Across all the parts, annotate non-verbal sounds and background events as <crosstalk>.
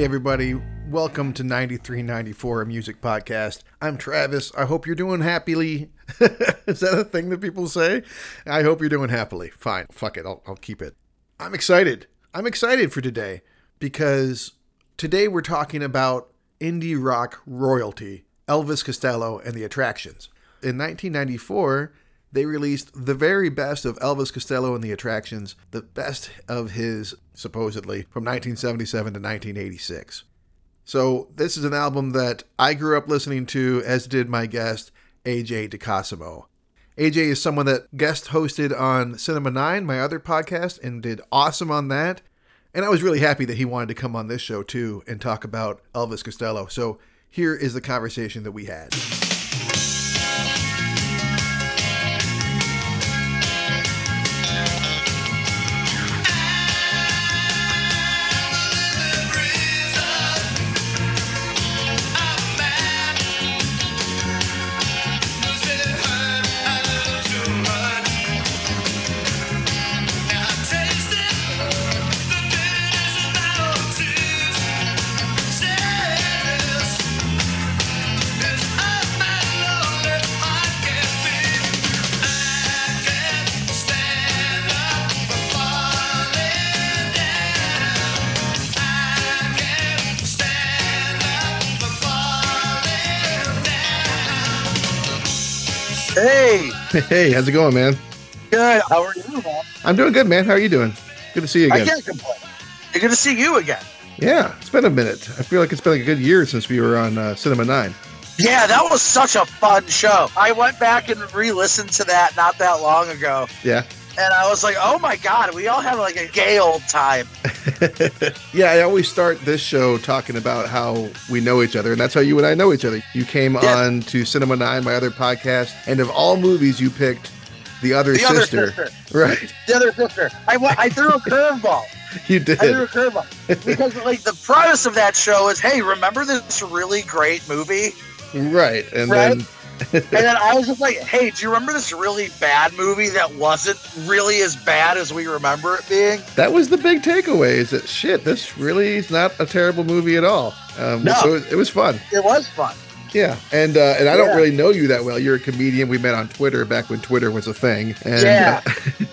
Hey, everybody. Welcome to 9394 a music podcast. I'm Travis. I hope you're doing happily. <laughs> Is that a thing that people say? I hope you're doing happily. Fine. Fuck it. I'll, I'll keep it. I'm excited. I'm excited for today because today we're talking about indie rock royalty, Elvis Costello and the Attractions. In 1994, they released the very best of Elvis Costello and the Attractions, the best of his, supposedly, from 1977 to 1986. So, this is an album that I grew up listening to, as did my guest, AJ DiCosimo. AJ is someone that guest hosted on Cinema 9, my other podcast, and did awesome on that. And I was really happy that he wanted to come on this show too and talk about Elvis Costello. So, here is the conversation that we had. <laughs> Hey, how's it going, man? good. How are you, man? I'm doing good, man. How are you doing? Good to see you again. I can't complain. Good to see you again. Yeah, it's been a minute. I feel like it's been like a good year since we were on uh, Cinema 9. Yeah, that was such a fun show. I went back and re-listened to that not that long ago, Yeah. And I was like, "Oh my god, we all have like a gay old time." <laughs> yeah, I always start this show talking about how we know each other, and that's how you and I know each other. You came Yeah. on to Cinema 9, my other podcast, and of all movies, you picked The Other, The other sister. sister, <laughs> Right. the other sister. I I threw a curveball. <laughs> You did. I threw a curveball because like the premise of that show is, "Hey, remember this really great movie?" right. And Right? then <laughs> And then I was just like, "Hey, do you remember this really bad movie that wasn't really as bad as we remember it being?" that was the big takeaway is that shit, this really is not a terrible movie at all. Um, No. So it, it was fun. It was fun. Yeah, and uh, and I don't Yeah. really know you that well. You're a comedian. We met on Twitter back when Twitter was a thing. And, Yeah.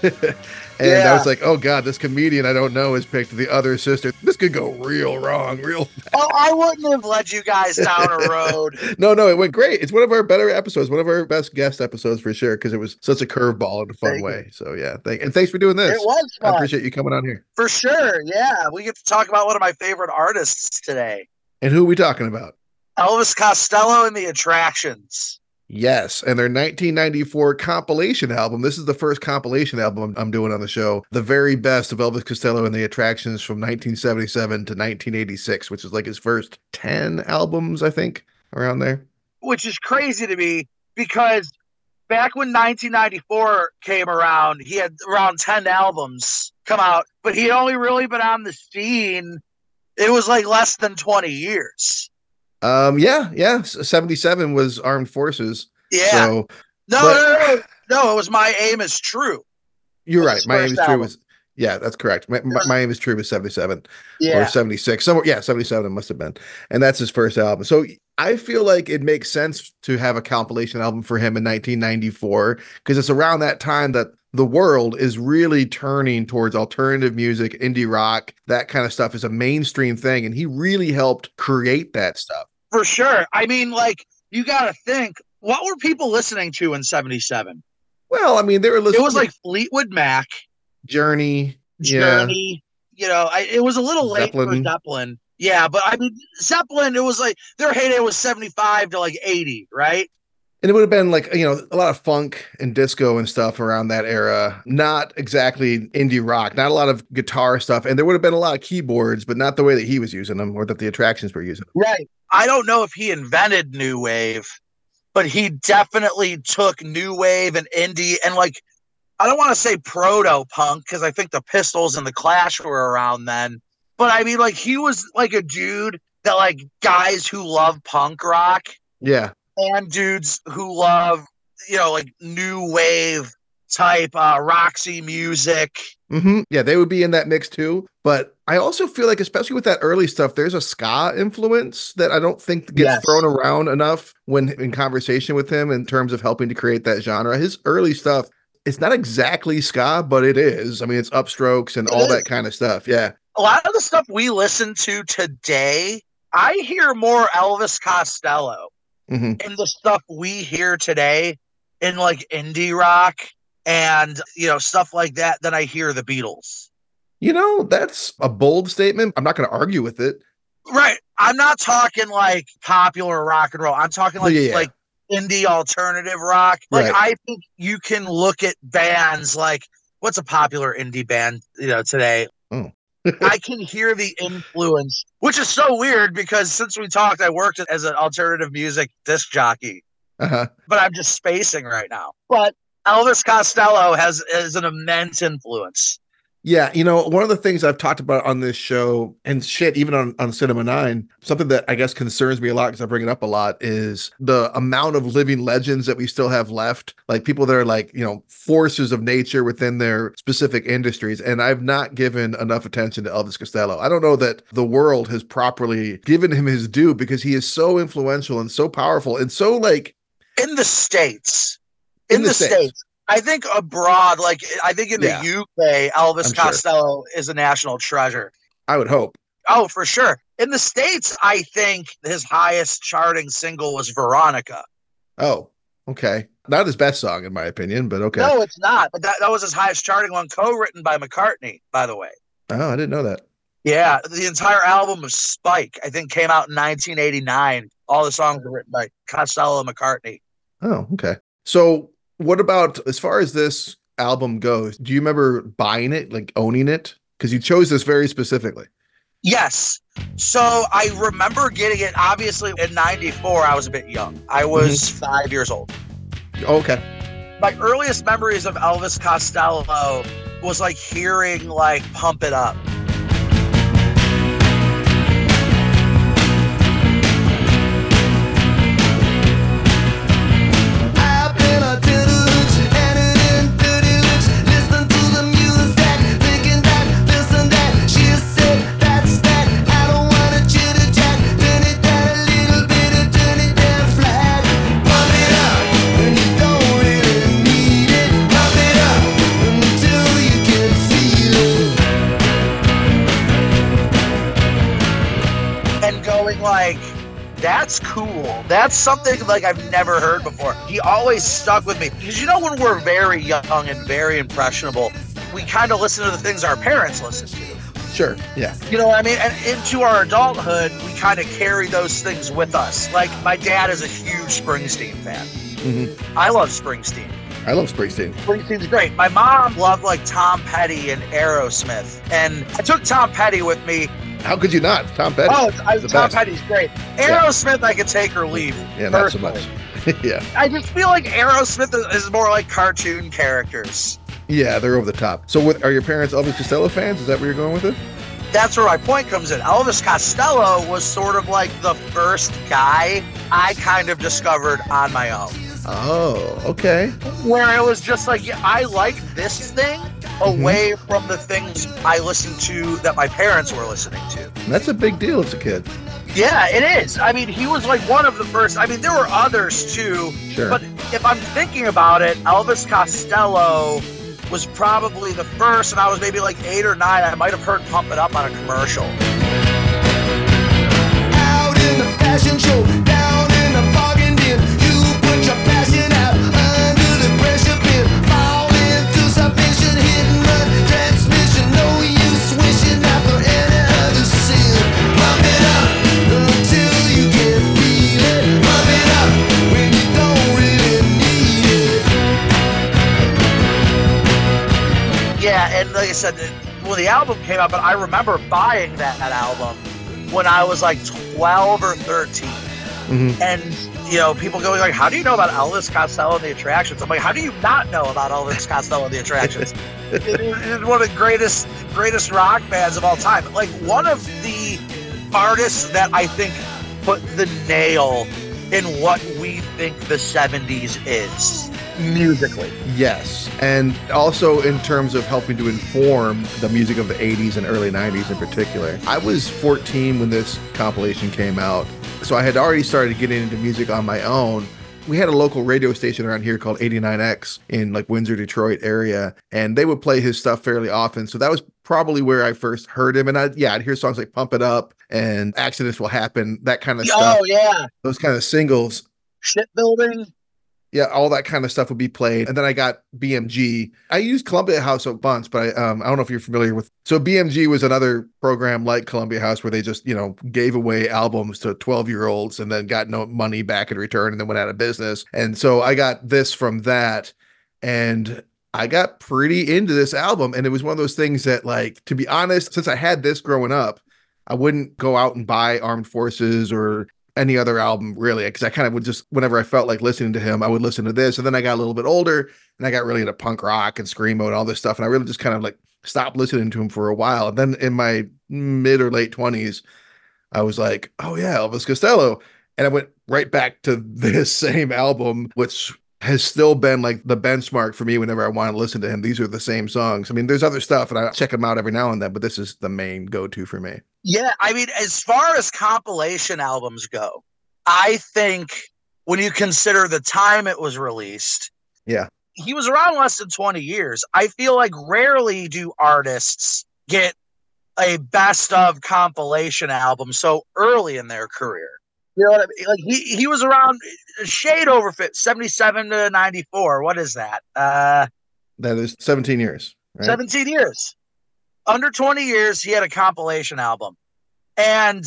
uh, <laughs> and I was like, oh god, this comedian I don't know has picked the other sister. This could go real wrong, real. Oh, I wouldn't have led you guys down a road. <laughs> No, no, it went great. It's one of our better episodes, one of our best guest episodes for sure, because it was such a curveball in a fun Thank you. way. So yeah, thank and thanks for doing this. It was fun. I appreciate you coming on here. for sure. Yeah, we get to talk about one of my favorite artists today, And who are we talking about? Elvis Costello and the Attractions. Yes, and their 1994 compilation album. This is the first compilation album I'm doing on the show. The very best of Elvis Costello and the Attractions from 1977 to 1986, which is like his first 10 albums, I think, around there. which is crazy to me because back when 1994 came around, he had around 10 albums come out, but he had only really been on the scene. It was like less than 20 years. Um, yeah, yeah. 77 was Armed Forces. Yeah. So no, but- no, no, no, no. It was My Aim is True. you're right. My aim is true was yeah, that's correct. My, my, my aim is true was 77. or Yeah. 76 somewhere yeah 77 it must have been and that's his first album so i feel like it makes sense to have a compilation album for him in 1994 because it's around that time that the world is really turning towards alternative music indie rock that kind of stuff is a mainstream thing and he really helped create that stuff For sure. I mean, like, you got to think what were people listening to in 77? well i mean they were listening It was like Fleetwood Mac, journey yeah Journey. You know, I, it was a little late for Zeppelin. Yeah, but I mean, Zeppelin, it was like their heyday was 75 to like 80, right? And it would have been like, you know, a lot of funk and disco and stuff around that era. Not exactly indie rock, not a lot of guitar stuff. And there would have been a lot of keyboards, but not the way that he was using them or that the attractions were using. them. Right. I don't know if he invented new wave, but he definitely took new wave and indie and like I don't want to say proto punk because I think the Pistols and the Clash were around then. But I mean, like he was like a dude that like guys who love punk rock Yeah. And dudes who love you know like new wave type uh Roxy music. hmm Yeah, they would be in that mix too. But I also feel like, especially with that early stuff, there's a ska influence that I don't think gets Yes. thrown around enough when in conversation with him in terms of helping to create that genre. His early stuff, it's not exactly ska, but it is. I mean, it's upstrokes and It all is. that kind of stuff. Yeah. a lot of the stuff we listen to today, I hear more Elvis Costello hmm in the stuff we hear today in like indie rock and you know stuff like that than I hear the Beatles. You know, that's a bold statement. I'm not going to argue with it. Right. I'm not talking like popular rock and roll. I'm talking like Yeah, like indie alternative rock. Like Right. I think you can look at bands like what's a popular indie band, you know, today. Oh. I can hear the influence, which is so weird because since we talked, I worked as an alternative music disc jockey, Uh-huh. but I'm just spacing right now. But Elvis Costello has is an immense influence. Yeah, you know, one of the things I've talked about on this show and shit, even on, on Cinema Nine, something that I guess concerns me a lot because I bring it up a lot is the amount of living legends that we still have left. Like people that are like, you know, forces of nature within their specific industries. And I've not given enough attention to Elvis Costello. I don't know that the world has properly given him his due because he is so influential and so powerful and so like in the states. In, In the, the states. States. I think abroad, like I think in the Yeah. UK, Elvis I'm sure. Costello is a national treasure. I would hope. Oh, for sure. In the states, I think his highest charting single was Veronica. Oh, okay. Not his best song, in my opinion, but okay. No, it's not. But that, that was his highest charting one, co-written by McCartney, by the way. Oh, I didn't know that. Yeah, the entire album of Spike, I think, came out in 1989. All the songs were written by Costello and McCartney. Oh, okay. So, what about as far as this album goes? Do you remember buying it, like owning it? Because you chose this very specifically. Yes. So I remember getting it. Obviously, in '94, I was a bit young. I mm-hmm. was five years old. Okay. My earliest memories of Elvis Costello was like hearing like "Pump It Up." That's cool that's something like i've never heard before he always stuck with me because you know when we're very young and very impressionable we kind of listen to the things our parents listen to Sure. Yeah. you know what i mean and into our adulthood we kind of carry those things with us like my dad is a huge springsteen fan Mm-hmm. i love springsteen I love Springsteen. Springsteen's great. My mom loved like Tom Petty and Aerosmith, and I took Tom Petty with me How could you not? Tom Petty. Oh, I, Tom best. Petty's great. Aerosmith, I could take or leave. yeah, not so much. <laughs> yeah. I just feel like Aerosmith is, is more like cartoon characters. Yeah, they're over the top. So, what are your parents Elvis Costello fans? Is that where you're going with it? That's where my point comes in. Elvis Costello was sort of like the first guy I kind of discovered on my own, Oh, okay. where it was just like, yeah, I like this thing Mm-hmm. away from the things I listened to that my parents were listening to. That's a big deal as a kid. Yeah, it is. I mean, he was like one of the first. I mean, there were others too, Sure. But if I'm thinking about it, Elvis Costello was probably the first, and I was maybe like eight or nine. I might have heard Pump It Up on a commercial. Out in the fashion show, like I said, it- when the album came out, but I remember buying that, that album when I was like 12 or 13. Mhm. And, you know, people going like, how do you know about Elvis Costello and the Attractions? I'm like, how do you not know about Elvis Costello and the Attractions? <laughs> it is one of the greatest, greatest rock bands of all time. Like one of the artists that I think put the nail in what we think the 70s is. Musically. Yes. And also in terms of helping to inform the music of the 80s and early 90s in particular. I was 14 when this compilation came out. So I had already started getting into music on my own. We had a local radio station around here called 89X in like Windsor, Detroit area, and they would play his stuff fairly often. So that was probably where I first heard him. And I, yeah, I'd hear songs like Pump It Up and Accidents Will Happen, that kind of oh, stuff. Oh yeah, Those kind of singles shipbuilding. Yeah, all that kind of stuff would be played. And then I got BMG. I used Columbia House a bunch, but I, um, I don't know if you're familiar with. So BMG was another program like Columbia House where they just you know gave away albums to 12 year olds and then got no money back in return and then went out of business. And so I got this from that, and I got pretty into this album. And it was one of those things that, like, to be honest, since I had this growing up. I wouldn't go out and buy Armed Forces or any other album really because I kind of would just whenever I felt like listening to him, I would listen to this. And then I got a little bit older and I got really into punk rock and screamo and all this stuff. And I really just kind of like stopped listening to him for a while. And then in my mid or late twenties, I was like, oh yeah, Elvis Costello. And I went right back to <laughs> this same album, which has still been like the benchmark for me whenever I want to listen to him. These are the same songs. I mean, there's other stuff and I check them out every now and then, but this is the main go-to for me. Yeah, I mean, as far as compilation albums go, I think when you consider the time it was released, Yeah. he was around less than 20 years. I feel like rarely do artists get a best of compilation album so early in their career. You know what I mean? Like he, he was around shade over fit 77 to 94. What is that? Uh That is 17 years. Right? 17 years. Under 20 years, he had a compilation album. And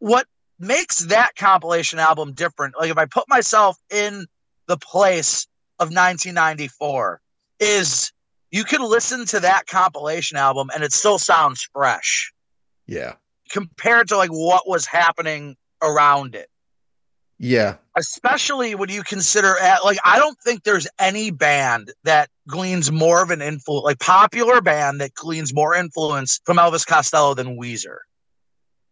what makes that compilation album different, like if I put myself in the place of 1994, is you can listen to that compilation album and it still sounds fresh Yeah. compared to like what was happening around it Yeah. especially when you consider at like I don't think there's any band that gleans more of an influence like popular band that gleans more influence from Elvis Costello than Weezer.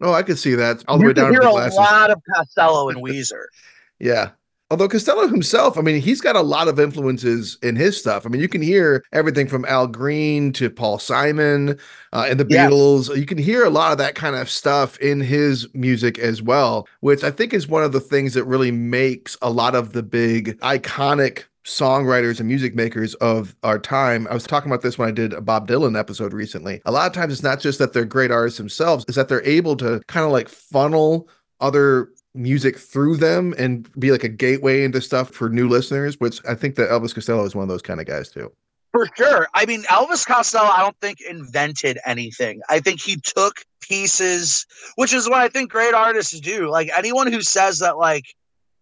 Oh, I could see that all the You can down to hear the a glasses. lot of Costello and Weezer. <laughs> Yeah. Although Costello himself, I mean, he's got a lot of influences in his stuff. I mean, you can hear everything from Al Green to Paul Simon uh, and the Yes. Beatles. You can hear a lot of that kind of stuff in his music as well, which I think is one of the things that really makes a lot of the big iconic songwriters and music makers of our time. I was talking about this when I did a Bob Dylan episode recently. A lot of times it's not just that they're great artists themselves, is that they're able to kind of like funnel other music through them and be like a gateway into stuff for new listeners, which I think that Elvis Costello is one of those kind of guys too. For sure. I mean, Elvis Costello, I don't think invented anything. I think he took pieces, which is what I think great artists do. Like anyone who says that, like,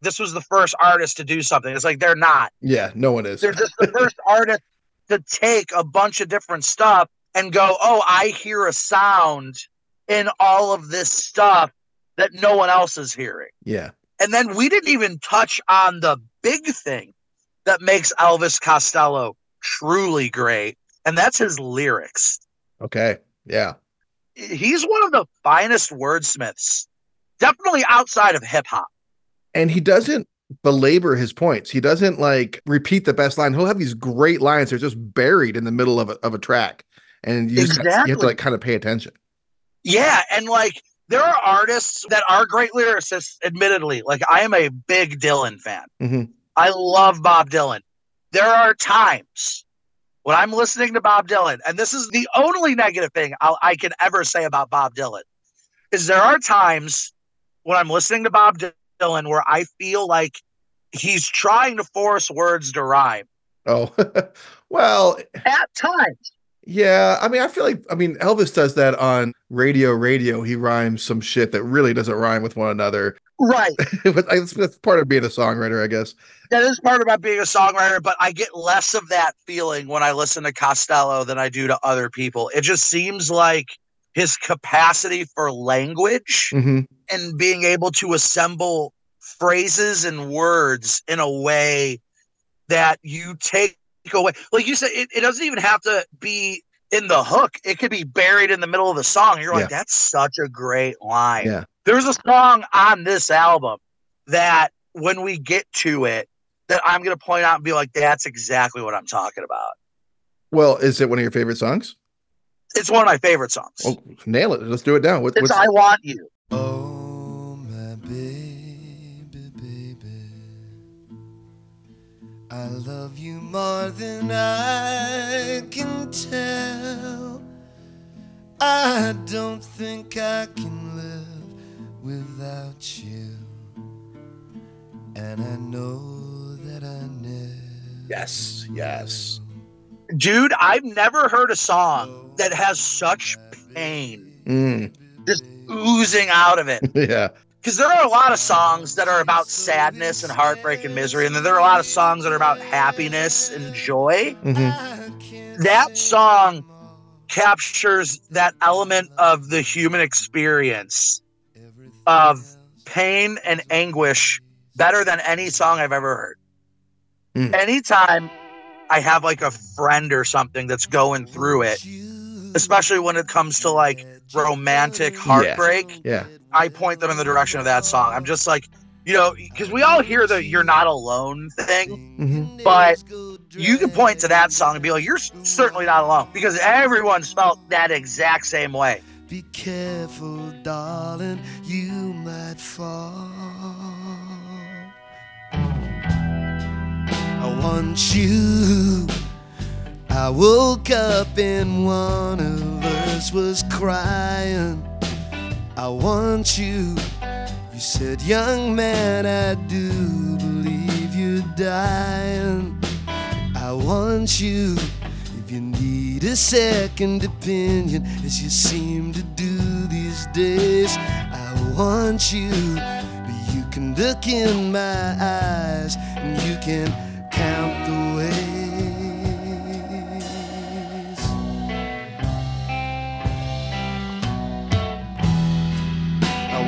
this was the first artist to do something, it's like they're not. Yeah, no one is. They're just the first <laughs> artist to take a bunch of different stuff and go, oh, I hear a sound in all of this stuff that no one else is hearing. Yeah. And then we didn't even touch on the big thing that makes Elvis Costello truly great, and that's his lyrics. Okay. Yeah. He's one of the finest wordsmiths, definitely outside of hip hop. And he doesn't belabor his points. He doesn't like repeat the best line. He'll have these great lines that are just buried in the middle of a, of a track. And you, just, you have to like kind of pay attention. Yeah, and like there are artists that are great lyricists, admittedly. Like I am a big Dylan fan. Mhm. I love Bob Dylan. There are times when I'm listening to Bob Dylan, and this is the only negative thing I'll, I can ever say about Bob Dylan, is there are times when I'm listening to Bob Dylan where I feel like he's trying to force words to rhyme. Oh, <laughs> well, At times, yeah. I mean, I feel like, I mean, Elvis does that on radio, radio. He rhymes some shit that really doesn't rhyme with one another. right? <laughs> but I- that's part of being a songwriter, I guess. that is part about being a songwriter, but I get less of that feeling when I listen to Costello than I do to other people. It just seems like his capacity for language hmm and being able to assemble phrases and words in a way that you take away. Like you said, it, it doesn't even have to be in the hook, it could be buried in the middle of the song. You're like, Yeah. that's such a great line. Yeah. There's a song on this album that when we get to it, that I'm going to point out and be like, that's exactly what I'm talking about. Well, is it one of your favorite songs? It's one of my favorite songs. Oh, nail it. Let's do it now. What, it's what's, I Want You. Oh, my baby, I love you more than I can tell. I don't think I can live without you. And I know that I never. yes, yes. Dude, I've never heard a song that has such pain Mm, just oozing out of it. <laughs> yeah. Because there are a lot of songs that are about sadness and heartbreak and misery, and then there are a lot of songs that are about happiness and joy. hmm That song captures that element of the human experience of pain and anguish better than any song I've ever heard. Mm. Anytime I have like a friend or something that's going through it, especially when it comes to like romantic heartbreak, Yeah. I point them in the direction of that song. I'm just like, you know, because we all hear the "you're not alone" thing, hmm but you can point to that song and be like, "You're certainly not alone," because everyone's felt that exact same way. Be careful, darling, you might fall. I want you. I woke up and one of us was crying. I want you. You said, young man, I do believe you're dying. I want you. If you need a second opinion, as you seem to do these days, I want you. But You can look in my eyes and you can count the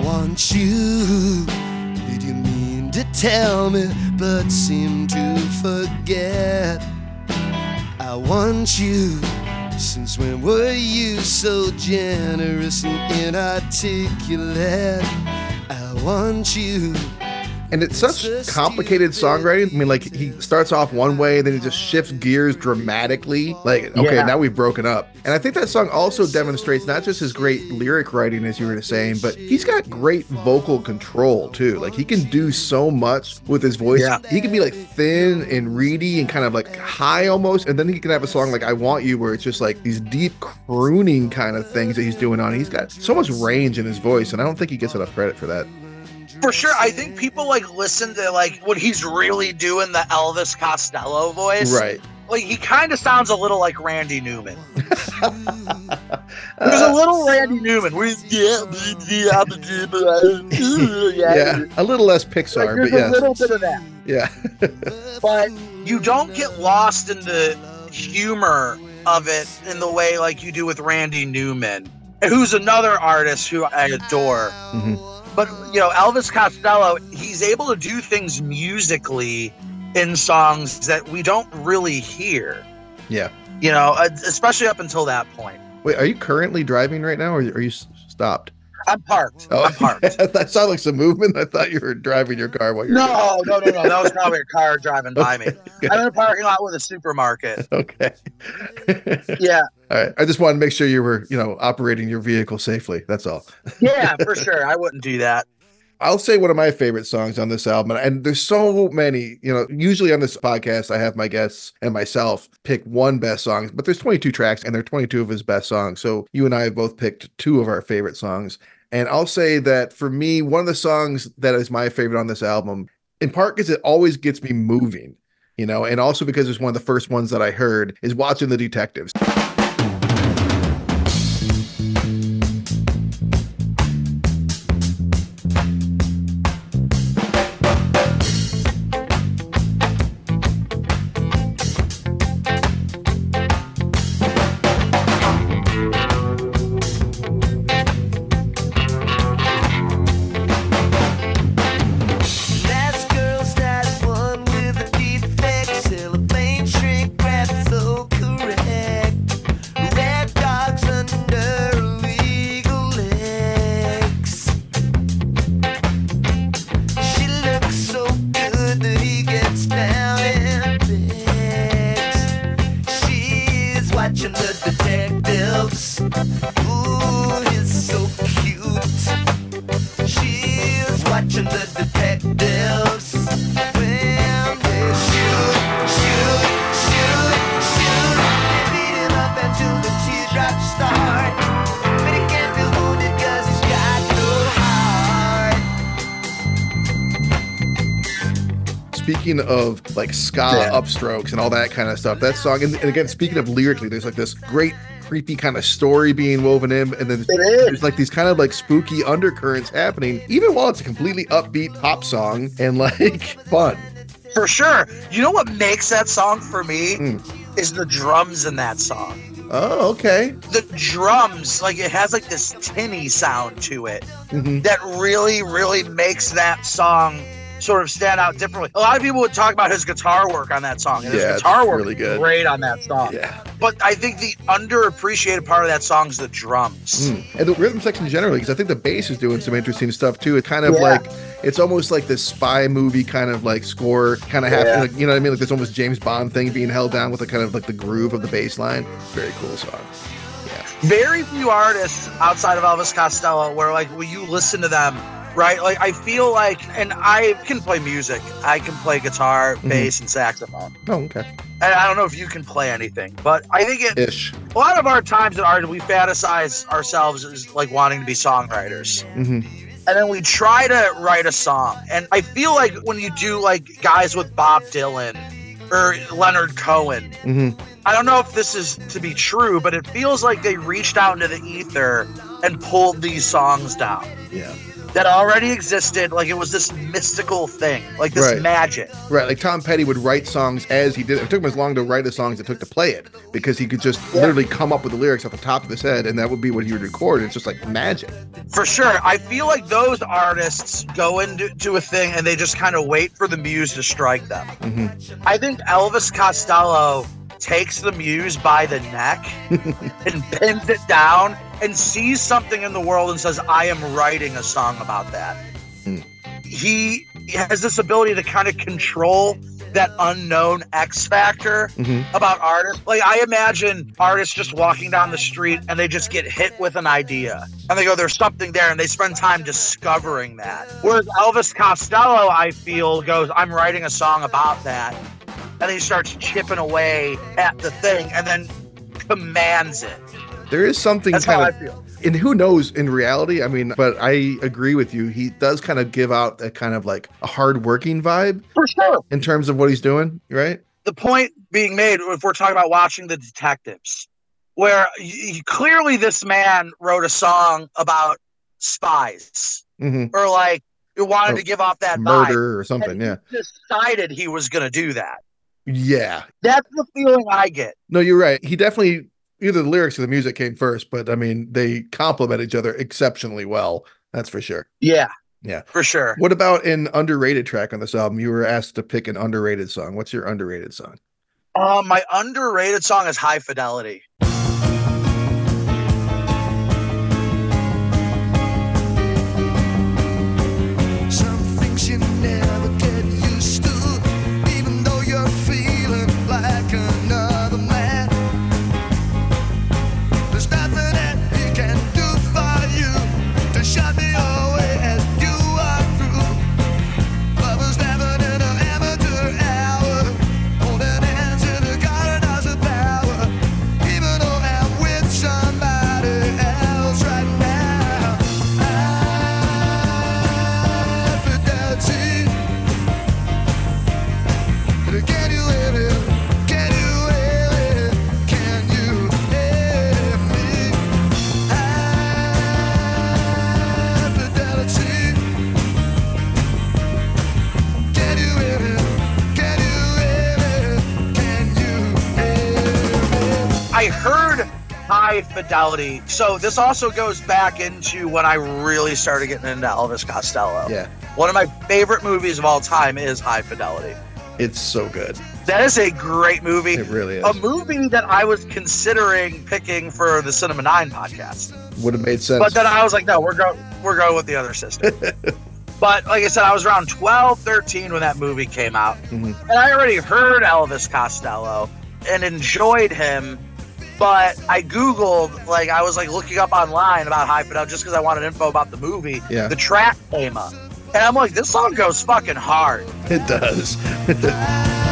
want you. Did you mean to tell me, but seem to forget? I want you. Since when were you so generous and inarticulate? I want you. And it's such complicated songwriting. I mean, like he starts off one way, then he just shifts gears dramatically. Like, okay, Yeah. now we've broken up. And I think that song also demonstrates not just his great lyric writing, as you were saying, but he's got great vocal control too. Like he can do so much with his voice. Yeah. He can be like thin and reedy and kind of like high almost, and then he can have a song like "I Want You," where it's just like these deep crooning kind of things that he's doing on. He's got so much range in his voice, and I don't think he gets enough credit for that. For sure, I think people like listen to like what he's really doing the Elvis Costello voice. Right. Like he kind of sounds a little like Randy Newman. <laughs> There's a Uh, little Randy Newman. Where he's, yeah, yeah, <laughs> yeah, yeah, a little less Pixar, there's but a little bit of that. yeah. <laughs> but you don't get lost in the humor of it in the way like you do with Randy Newman, who's another artist who I adore. Mhm. But you know, Elvis Costello, he's able to do things musically in songs that we don't really hear. Yeah. You know, uh, especially up until that point. Wait, are you currently driving right now, or are you stopped? I'm parked. Oh, I'm parked. <laughs> that sounded like some movement. I thought you were driving your car while you're. No, no, no, no. That was probably a car driving by me. <laughs> I'm in a parking lot with a supermarket. <laughs> Okay. Yeah, all right. I just wanted to make sure you were, you know, operating your vehicle safely. That's all. yeah, for sure. I wouldn't do that. I'll say one of my favorite songs on this album, and there's so many. You know, usually on this podcast, I have my guests and myself pick one best song, but there's 22 tracks, and they're 22 of his best songs. So you and I have both picked two of our favorite songs, and I'll say that for me, one of the songs that is my favorite on this album, in part because it always gets me moving, you know, and also because it's one of the first ones that I heard is watching the detectives. Of like ska Yeah. upstrokes and all that kind of stuff, that song, and, and again, speaking of lyrically, there's like this great creepy kind of story being woven in, and then there's like these kind of like spooky undercurrents happening, even while it's a completely upbeat pop song and like <laughs> fun. For sure. You know what makes that song for me? Mm. Is the drums in that song. Oh, okay. The drums, like it has like this tinny sound to it hmm that really, really makes that song sort of stand out differently. A lot of people would talk about his guitar work on that song, and his Yeah, it's guitar work really good. great on that song. Yeah. But I think the underappreciated part of that song is the drums. Mm. And the rhythm section generally, because I think the bass is doing some interesting stuff too. It's kind of Yeah. like it's almost like this spy movie kind of like score kind of happening. Yeah. Like, you know what I mean? Like this almost James Bond thing being held down with the kind of like the groove of the bass line. Very cool song. Yeah. Very few artists outside of Elvis Costello where like will you listen to them, right? Like I feel like and I can play music. I can play guitar, Mhm. bass, and saxophone. Oh, okay. And I don't know if you can play anything, but I think it Ish. a lot of our times in art we fantasize ourselves as like wanting to be songwriters. hmm And then we try to write a song. And I feel like when you do like guys with Bob Dylan or Leonard Cohen, hmm I don't know if this is to be true, but it feels like they reached out into the ether and pulled these songs down Yeah. That already existed. Like it was this mystical thing, like this Right. magic. Right. Like Tom Petty would write songs as he did. It took him as long to write the songs as it took to play it because he could just Yeah. literally come up with the lyrics off the top of his head and that would be what he would record. It's just like magic. For sure. I feel like those artists go into to a thing and they just kind of wait for the muse to strike them. hmm I think Elvis Costello takes the muse by the neck <laughs> and pins it down and sees something in the world and says, I am writing a song about that. Hmm. He has this ability to kind of control that unknown X factor hmm about artists. Like I imagine artists just walking down the street and they just get hit with an idea. And they go, there's something there, and they spend time discovering that. Whereas Elvis Costello, I feel, goes, I'm writing a song about that. And he starts chipping away at the thing and then commands it. There is something That's kind how of I feel. and who knows in reality i mean but i agree with you. He does kind of give out a kind of like a hard working vibe For sure. in terms of what he's doing right? The point being made if we're talking about watching the detectives where y- clearly this man wrote a song about spies hmm or like he wanted to give off that vibe. murder or something yeah. he decided he was going to do that. Yeah. That's the feeling i get. No you're right. He definitely either the lyrics or the music came first but i mean they complement each other exceptionally well that's for sure. Yeah. Yeah. for sure. What about an underrated track on this album? You were asked to pick an underrated song. What's your underrated song? Um, my underrated song is high fidelity fidelity so this also goes back into when i really started getting into elvis costello. Yeah. One of my favorite movies of all time is high fidelity. It's so good. That is a great movie. It really is. a movie that I was considering picking for the Cinema Nine podcast, would have made sense. But then I was like, no, we're going we're going with the other sister. <laughs> but like I said, I was around 12, 13 when that movie came out, Mhm. and I already heard Elvis Costello and enjoyed him. But I googled, like I was like looking up online about High Fidelity just because I wanted info about the movie. Yeah. The track came up, and I'm like, this song goes fucking hard. it does <laughs>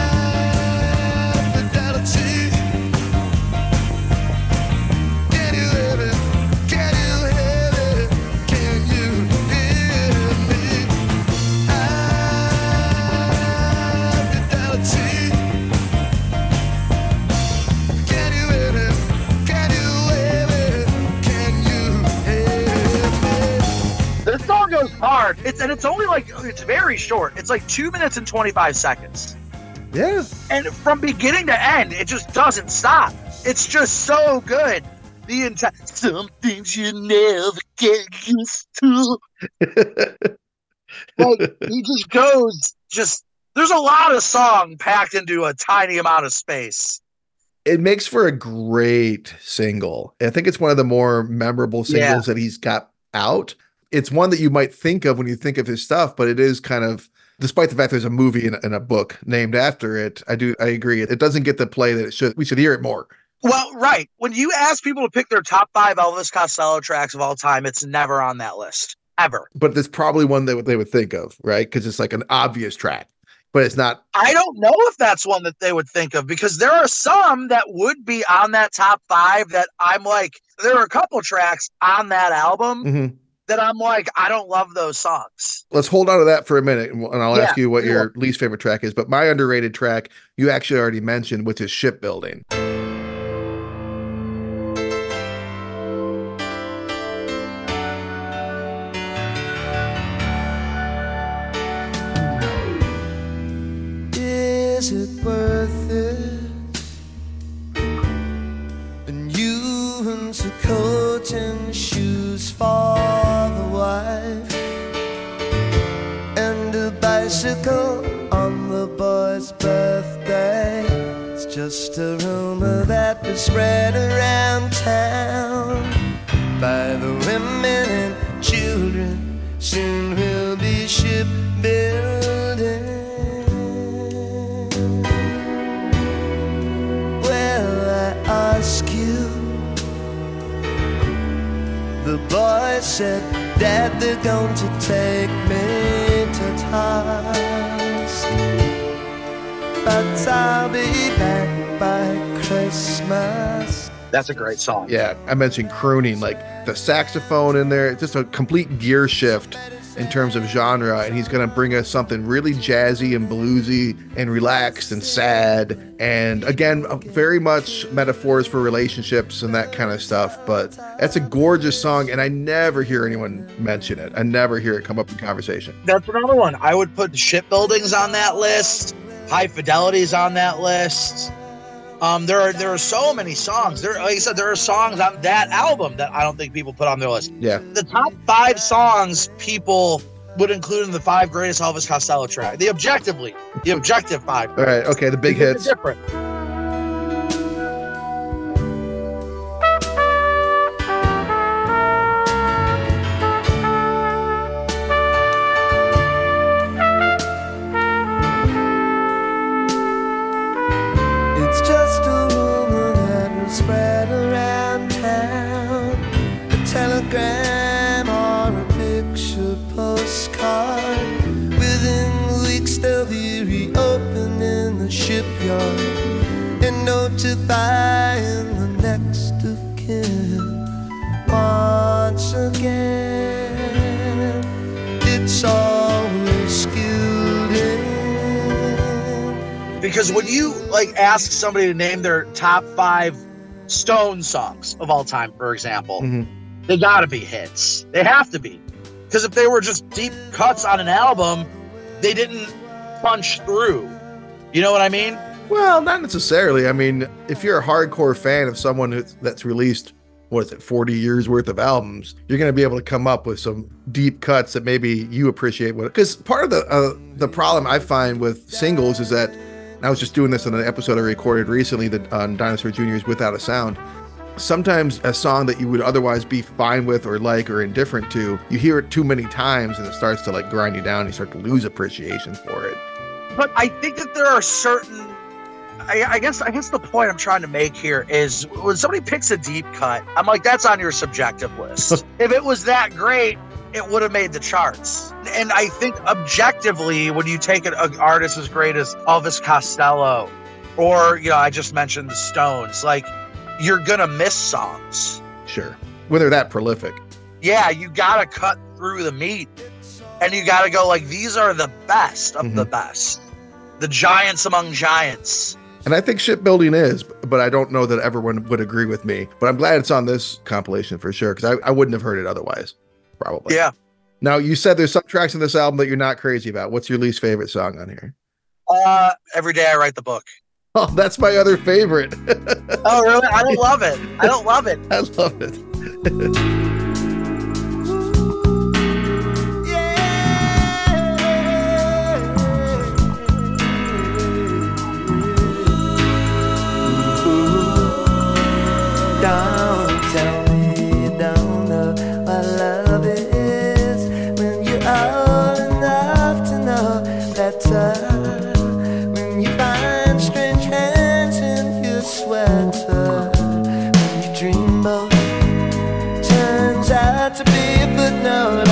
It's only like it's very short. It's like two minutes and twenty five seconds. Yeah. And from beginning to end, it just doesn't stop. It's just so good. The entire some things you never get used to. <laughs> Like he just goes just there's a lot of song packed into a tiny amount of space. it makes for a great single. I think it's one of the more memorable Yeah. singles that he's got out. It's one that you might think of when you think of his stuff, but it is kind of, despite the fact there's a movie and, and a book named after it. I do, I agree. It doesn't get the play that it should. We should hear it more. Well, right. When you ask people to pick their top five Elvis Costello tracks of all time, it's never on that list. Ever. But it's probably one that they would think of, right? Because it's like an obvious track, but it's not. I don't know if that's one that they would think of because there are some that would be on that top five that I'm like, there are a couple tracks on that album Mhm. That I'm like, I don't love those songs. Let's hold on to that for a minute, and and I'll ask you what sure. your least favorite track is. But my underrated track, you actually already mentioned, which is Shipbuilding. Is it worth it? And you into coat and shoes for just a rumor that was spread around town by the women and children. Soon we'll be shipbuilding. Well, I ask you. The boy said, Dad, they're going to take me to task. But I'll be back by Christmas. That's a great song. Yeah, I mentioned crooning, like the saxophone in there, It's just a complete gear shift in terms of genre. And he's going to bring us something really jazzy and bluesy and relaxed and sad. And again, uh, very much metaphors for relationships and that kind of stuff. But that's a gorgeous song. And I never hear anyone mention it, I never hear it come up in conversation. That's another one. I would put shipbuildings on that list. High fidelities on that list. Um, there are there are so many songs. There, like I said, there are songs on that album that I don't think people put on their list. Yeah. The top five songs people would include in the five greatest Elvis Costello track. The objectively, the objective five. All right. Okay. The big hits. Different. Because when you like ask somebody to name their top five Stone songs of all time, for example, Mhm. they gotta be hits. They have to be. Because if they were just deep cuts on an album, they didn't punch through. You know what I mean? Well, not necessarily. I mean, if you're a hardcore fan of someone that's released, what is it, 40 years worth of albums, you're going to be able to come up with some deep cuts that maybe you appreciate. Because part of the uh, the problem I find with singles is that, and I was just doing this on an episode I recorded recently that on Dinosaur Jr.'s Without a Sound. Sometimes a song that you would otherwise be fine with or like or indifferent to, you hear it too many times and it starts to like grind you down. And You start to lose appreciation for it. But I think that there are certain. I, I guess I guess the point I'm trying to make here is when somebody picks a deep cut, I'm like, that's on your subjective list. <laughs> if it was that great, it would have made the charts. And I think objectively, when you take an, an artist as great as Elvis Costello, or you know, I just mentioned the Stones, like you're gonna miss songs. Sure. When they're that prolific. Yeah, you gotta cut through the meat, and you gotta go like these are the best of the mm-hmm. best, the giants among giants. And I think shipbuilding is, but I don't know that everyone would agree with me. But I'm glad it's on this compilation for sure because I, I wouldn't have heard it otherwise, probably. Yeah. Now you said there's some tracks in this album that you're not crazy about. What's your least favorite song on here? Uh, every day I write the book. <laughs> Oh, that's my other favorite. Oh, really? I don't <laughs> love it. I don't love it. I love it. <laughs> dreamboat turns out to be a footnote.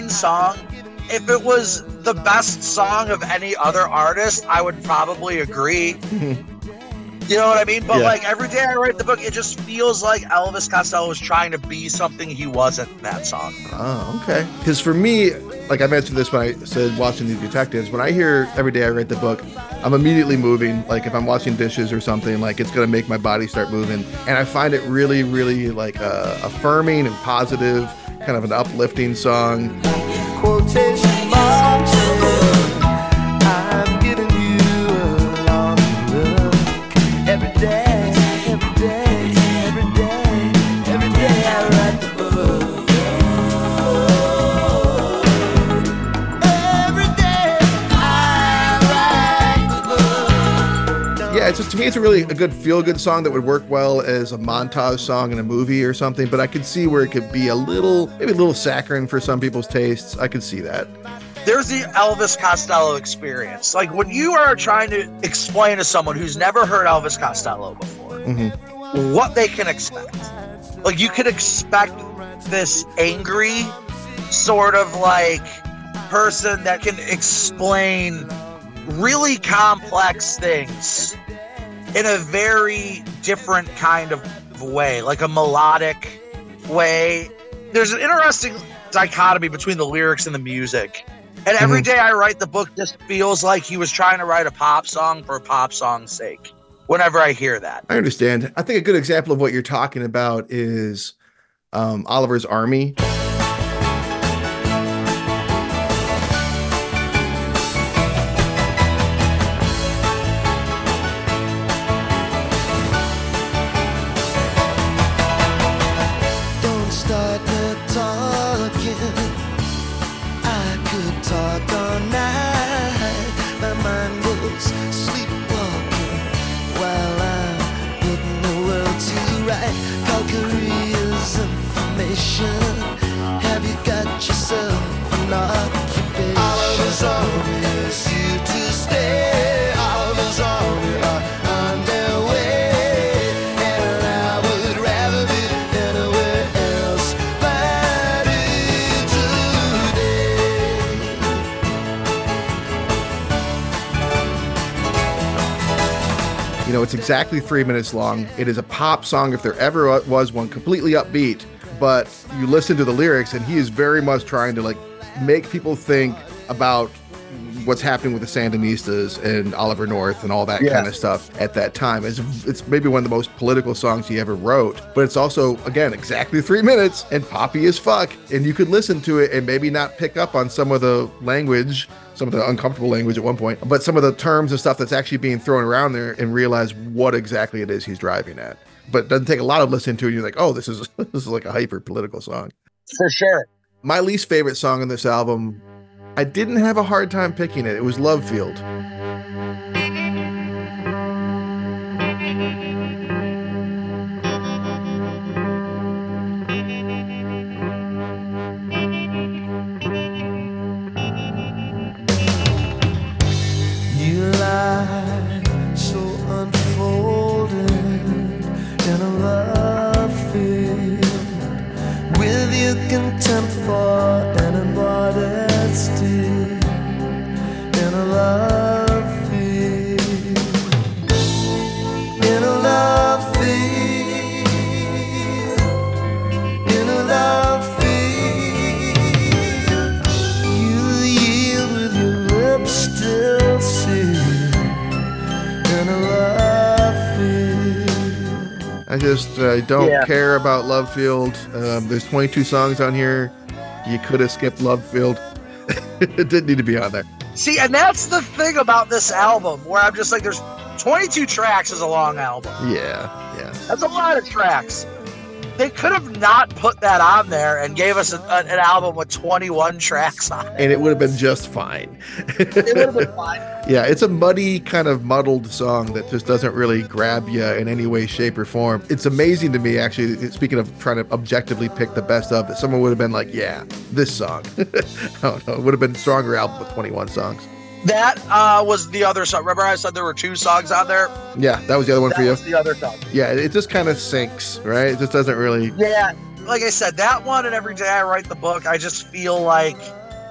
Fine song. If it was the best song of any other artist, I would probably agree. <laughs> You know what I mean? But Yeah. like every day I write the book, it just feels like Elvis Costello was trying to be something he wasn't in that song. Oh, okay. Because for me, like I mentioned this when I said watching the detectives, when I hear every day I write the book, I'm immediately moving. Like if I'm washing dishes or something, like it's gonna make my body start moving, and I find it really, really like uh, affirming and positive, kind of an uplifting song. quotation it's just, to me, it's a really a good feel good song that would work well as a montage song in a movie or something. But I could see where it could be a little, maybe a little saccharine for some people's tastes. I could see that. There's the Elvis Costello experience. Like when you are trying to explain to someone who's never heard Elvis Costello before Mhm. what they can expect. Like you could expect this angry sort of like person that can explain really complex things in a very different kind of way, like a melodic way. There's an interesting dichotomy between the lyrics and the music. And every Mhm. day I write the book just feels like he was trying to write a pop song for a pop song's sake. Whenever I hear that. I understand. I think a good example of what you're talking about is um, Oliver's Army. Exactly three minutes long. It is a pop song, if there ever was one, completely upbeat. But you listen to the lyrics, and he is very much trying to like make people think about what's happening with the Sandinistas and Oliver North and all that Yeah. kind of stuff at that time. It's, it's maybe one of the most political songs he ever wrote, but it's also, again, exactly three minutes and poppy as fuck. And you could listen to it and maybe not pick up on some of the language, some of the uncomfortable language at one point, but some of the terms and stuff that's actually being thrown around there and realize what exactly it is he's driving at. But it doesn't take a lot of listening to it. You're like, oh, this is <laughs> this is like a hyper political song. For sure. My least favorite song on this album, I didn't have a hard time picking it. It was Love Field. Don't Yeah. care about Love Field. Um, there's 22 songs on here. You could have skipped Love Field. <laughs> it didn't need to be on there. See, and that's the thing about this album where I'm just like, there's 22 tracks is a long album. Yeah, yeah. That's a lot of tracks. They could have not put that on there and gave us a, a- an album with 21 tracks on it. And it would have been just fine. It would have been fine. <laughs> Yeah, it's a muddy, kind of muddled song that just doesn't really grab you in any way, shape, or form. It's amazing to me, actually, speaking of trying to objectively pick the best of, that someone would have been like, yeah, this song. <laughs> I don't know. It would have been a stronger album with 21 songs. That uh, was the other song. Remember, I said there were two songs on there. Yeah, that was the other one That for you. was the other song. Yeah, it just kind of sinks, right? It just doesn't really. Yeah, like I said, that one and every day I write the book, I just feel like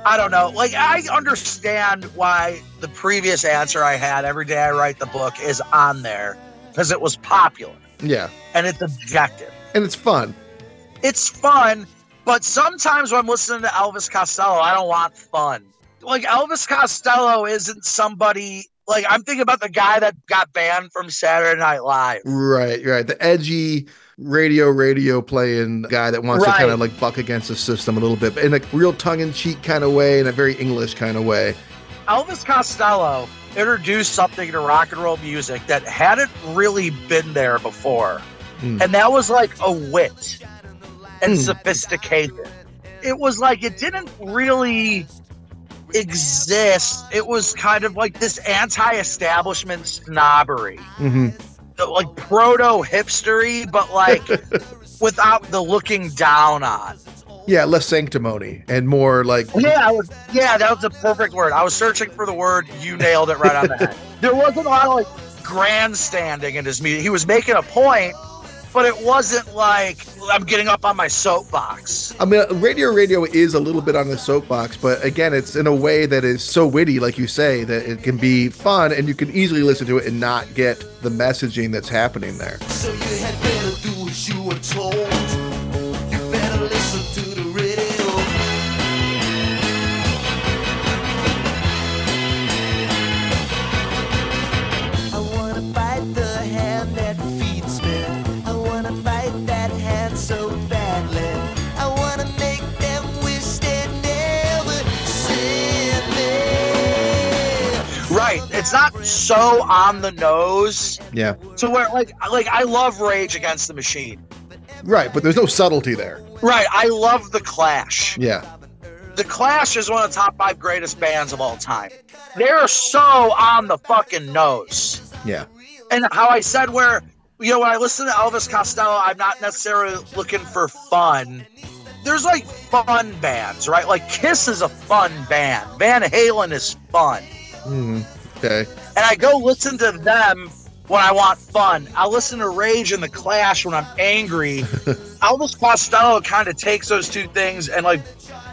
I don't know. Like I understand why the previous answer I had, every day I write the book, is on there because it was popular Yeah, and it's objective. and it's fun. It's fun, but sometimes when I'm listening to Elvis Costello, I don't want fun. Like Elvis Costello isn't somebody like I'm thinking about the guy that got banned from Saturday Night Live. Right, right. The edgy radio, radio playing guy that wants to kind of like buck against the system a little bit, but in a real tongue in cheek kind of way, in a very English kind of way. Elvis Costello introduced something to rock and roll music that hadn't really been there before. Hmm. And that was like a wit and Hmm. sophistication. It was like it didn't really exist. It was kind of like this anti establishment snobbery, hmm like proto hipstery, but like <laughs> without the looking down on. Yeah, less sanctimony and more like. Yeah, was. Yeah, that was the perfect word. I was searching for the word. You nailed it right on the head. <laughs> There wasn't a lot of like grandstanding in his music. He was making a point, but it wasn't like I'm getting up on my soapbox. I mean, radio, radio is a little bit on the soapbox, but again, it's in a way that is so witty, like you say, that it can be fun and you can easily listen to it and not get the messaging that's happening there. So It's not so on the nose Yeah. to where like like I love Rage Against the Machine. Right, but there's no subtlety there. Right. I love the Clash. Yeah. The Clash is one of the top five greatest bands of all time. They're so on the fucking nose. Yeah. and how I said where you know when I listen to Elvis Costello, I'm not necessarily looking for fun. There's like fun bands, right? Like Kiss is a fun band. Van Halen is fun. hmm Okay. And I go listen to them when I want fun. I listen to Rage and the Clash when I'm angry. Elvis Costello kind of takes those two things and like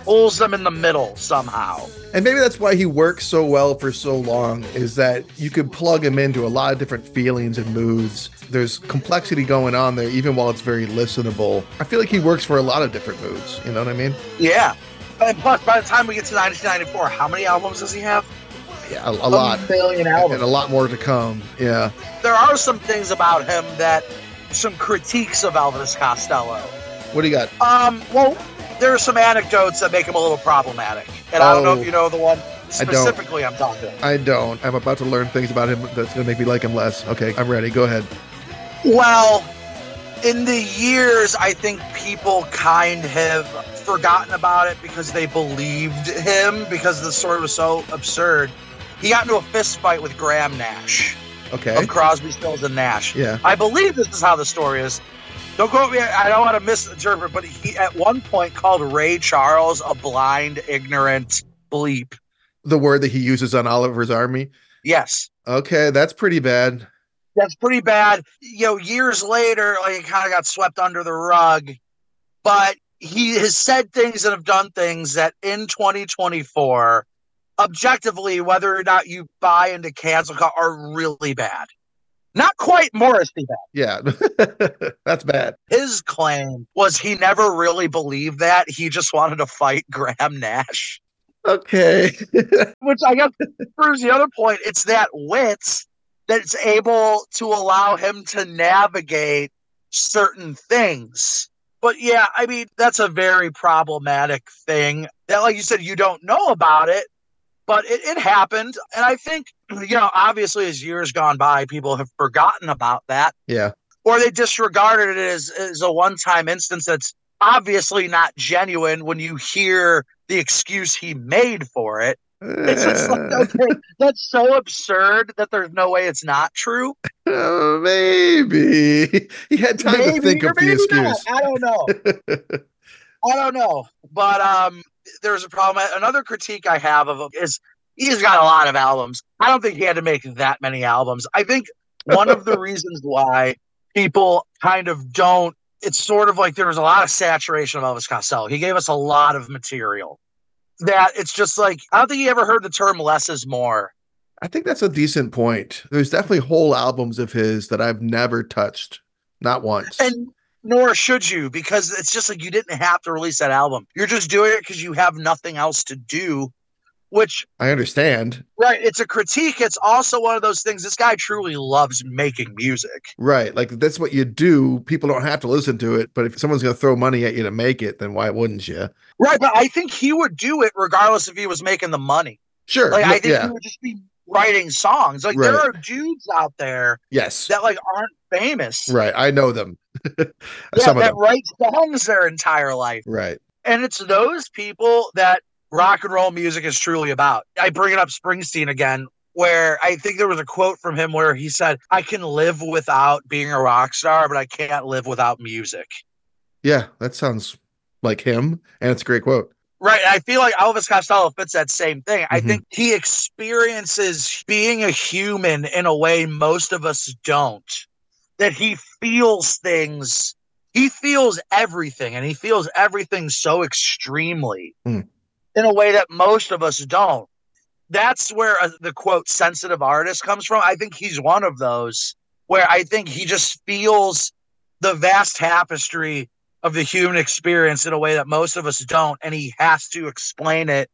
pulls them in the middle somehow. And maybe that's why he works so well for so long is that you can plug him into a lot of different feelings and moods. There's complexity going on there, even while it's very listenable. I feel like he works for a lot of different moods. You know what I mean? Yeah. And plus, by the time we get to 1994, how many albums does he have? Yeah, a, a lot. million And a lot more to come. Yeah. there are some things about him that some critiques of Elvis Costello. What do you got? Um, well, there are some anecdotes that make him a little problematic, and I don't know Oh. if you know the one specifically I'm talking. I don't. I'm about to learn things about him that's going to make me like him less. Okay, I'm ready. Go ahead. Well, in the years, I think people kind of have forgotten about it because they believed him because the story was so absurd. He got into a fist fight with Graham Nash Okay. of Crosby, Stills, and Nash. Yeah. I believe this is how the story is. Don't quote me. I don't want to misinterpret, but he at one point called Ray Charles a blind, ignorant bleep. The word that he uses on Oliver's Army. Yes, Okay, that's pretty bad. that's pretty bad. You know, years later, like it kind of got swept under the rug, but he has said things and have done things that in 2024, objectively, whether or not you buy into cancel are really bad. Not quite Morrissey bad. Yeah. <laughs> that's bad. his claim was he never really believed that. He just wanted to fight Graham Nash, Okay. <laughs> which I guess proves the other point. It's that wit that's able to allow him to navigate certain things. But yeah, I mean, that's a very problematic thing that, like you said, you don't know about it, but it, it happened. And I think, you know, obviously, as years gone by, people have forgotten about that Yeah. or they disregarded it as, as a one time instance that's obviously not genuine when you hear the excuse he made for it. It's just like, <laughs> okay, that's so absurd that there's no way it's not true. Uh, maybe he had time to think of the maybe not. excuse. I don't know. <laughs> I don't know. But um there's a problem. Another critique I have of him is he's got a lot of albums. I don't think he had to make that many albums. I think one of the <laughs> reasons why people kind of don't it's sort of like there was a lot of saturation of Elvis Costello. He gave us a lot of material. That it's just like I don't think he ever heard the term less is more. I think that's a decent point. There's definitely whole albums of his that I've never touched, not once. And nor should you, because it's just like you didn't have to release that album. You're just doing it because you have nothing else to do. Which, I understand. right, it's a critique. It's also one of those things. This guy truly loves making music. Right. Like that's what you do. People don't have to listen to it, but if someone's going to throw money at you to make it, then why wouldn't you? Right, but I think he would do it regardless if he was making the money. Sure. Like, I think yeah. he would just be writing songs. Like, there are dudes out there Yes. that, like, aren't famous. Right. I know them. <laughs> Yeah, Some that write songs their entire life. Right. And it's those people that rock and roll music is truly about. I bring it up Springsteen again, where I think there was a quote from him where he said, I can live without being a rock star, but I can't live without music. Yeah. That sounds like him. And it's a great quote. Right. I feel like Elvis Costello fits that same thing. I Mhm. think he experiences being a human in a way most of us don't. That he feels things, he feels everything, and he feels everything so extremely Hmm. in a way that most of us don't. That's where uh, the quote sensitive artist comes from. I think he's one of those where I think he just feels the vast tapestry of the human experience in a way that most of us don't, and he has to explain it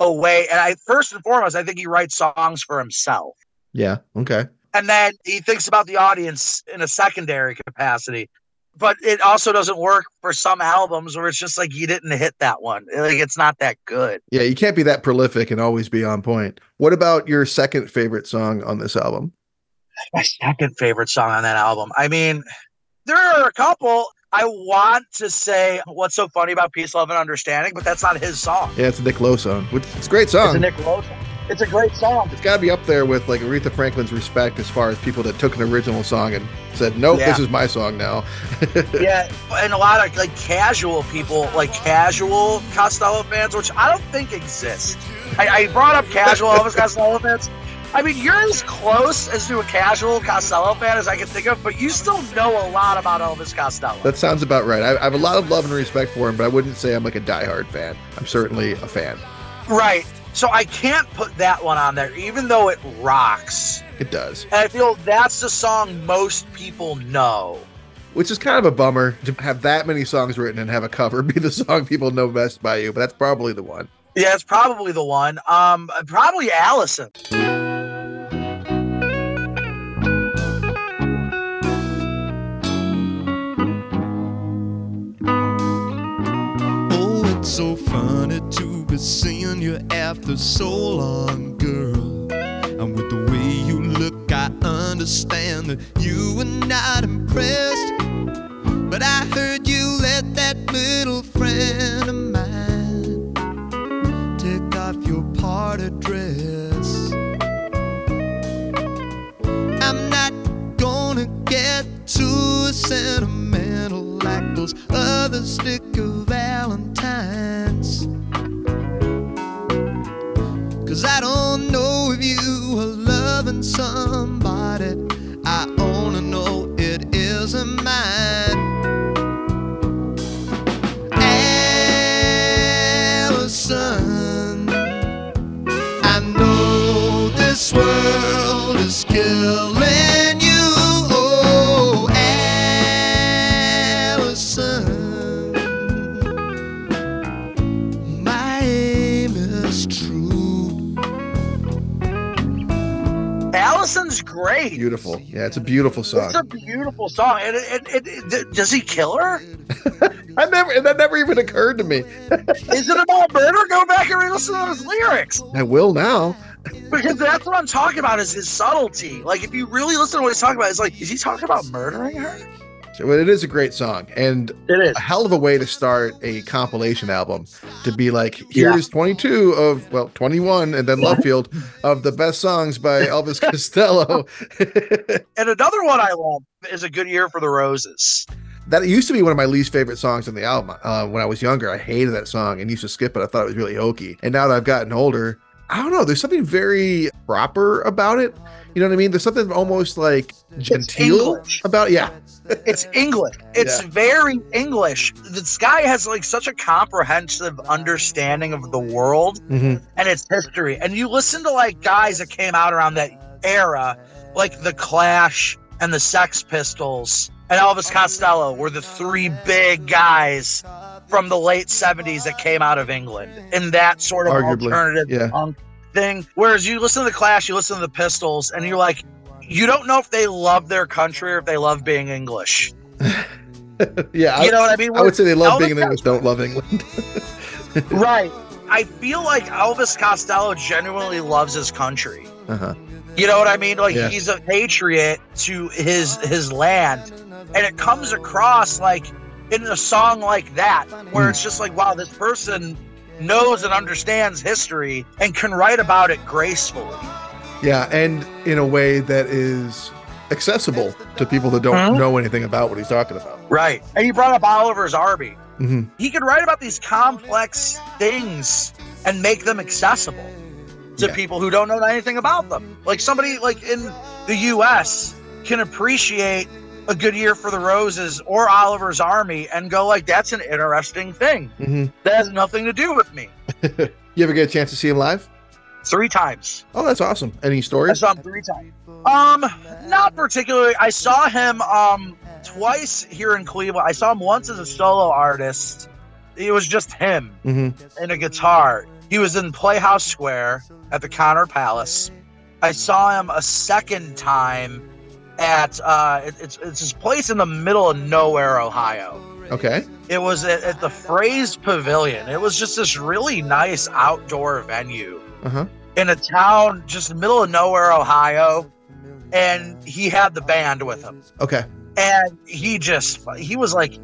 away. And I first and foremost, I think he writes songs for himself. Yeah. Okay. And then he thinks about the audience in a secondary capacity. But it also doesn't work for some albums where it's just like you didn't hit that one. Like it's not that good. Yeah. You can't be that prolific and always be on point. What about your second favorite song on this album? My second favorite song on that album. I mean, there are a couple. I want to say what's so funny about Peace, Love, and Understanding, but that's not his song. Yeah. It's a Nick Lowe song. which- It's a great song. It's a. Nick Lowe song. It's a great song. It's got to be up there with like Aretha Franklin's respect as far as people that took an original song and said, nope, Yeah. this is my song now. <laughs> yeah, and a lot of like casual people, like casual Costello fans, which I don't think exist. I, I brought up casual Elvis Costello fans. I mean, you're as close as to a casual Costello fan as I can think of, but you still know a lot about Elvis Costello. That sounds about right. I, I have a lot of love and respect for him, but I wouldn't say I'm like a diehard fan. I'm certainly a fan. right. So I can't put that one on there, even though it rocks. It does, And I feel that's the song most people know. which is kind of a bummer to have that many songs written and have a cover <laughs> be the song people know best by you. But that's probably the one. Yeah, it's probably the one. Um, probably Allison. So funny to be seeing you after so long, girl. And with the way you look, I understand that you were not impressed. But I heard you let that little friend of mine take off your party dress. I'm not gonna get too sentimental like those other sticker great. Beautiful. Yeah, it's a beautiful song. It's a beautiful song. And it, it, it, it- does he kill her? <laughs> I never that never even occurred to me. <laughs> Is it about murder? Go back and re-listen to those lyrics. I will now. Because that's what I'm talking about is his subtlety. Like if you really listen to what he's talking about, it's like, is he talking about murdering her? So it is a great song and It is. a hell of a way to start a compilation album to be like Yeah. here's 22 of well 21 and then love field of the best songs by <laughs> elvis costello. <laughs> And another one I love is a good year for the roses. that used to be one of my least favorite songs on the album uh, when i was younger. I hated that song and used to skip it. I thought it was really hokey. And now that i've gotten older i don't know there's something very proper about it. You know what i mean? There's something almost like genteel about yeah It's English. It's Yeah. very English. This guy has like such a comprehensive understanding of the world Mhm. and its history. And you listen to like guys that came out around that era, like the Clash and the Sex Pistols and Elvis Costello were the three big guys from the late 70s that came out of England in that sort of Arguably, alternative yeah. punk thing. Whereas you listen to the Clash, you listen to the Pistols, and you're like, you don't know if they love their country or if they love being English. <laughs> yeah You I, know what I mean? I would say they love Elvis being in english don't love england <laughs> right. I feel like Elvis Costello genuinely loves his country. uh-huh You know what I mean? Like Yeah. he's a patriot to his his land, and it comes across like in a song like that, where Hmm. it's just like, wow, this person knows and understands history and can write about it gracefully. Yeah, and in a way that is accessible to people that don't Mhm. know anything about what he's talking about. Right. And you brought up Oliver's Army. hmm He could write about these complex things and make them accessible to Yeah. people who don't know anything about them. Like somebody like in the US can appreciate a good year for the roses or Oliver's Army and go like that's an interesting thing. hmm That has nothing to do with me. <laughs> You ever get a chance to see him live? Three times. Oh, that's awesome. Any stories? I saw him three times. Um, not particularly. I saw him um twice here in Cleveland. I saw him once as a solo artist. It was just him hmm and a guitar. He was in Playhouse Square at the Connor Palace. I saw him a second time at uh, it- it's it's this place in the middle of nowhere, Ohio. Okay. It was at, at the Fraze Pavilion. It was just this really nice outdoor venue Uh huh. in a town just in the middle of nowhere, Ohio. And he had the band with him. Okay. And he just, he was like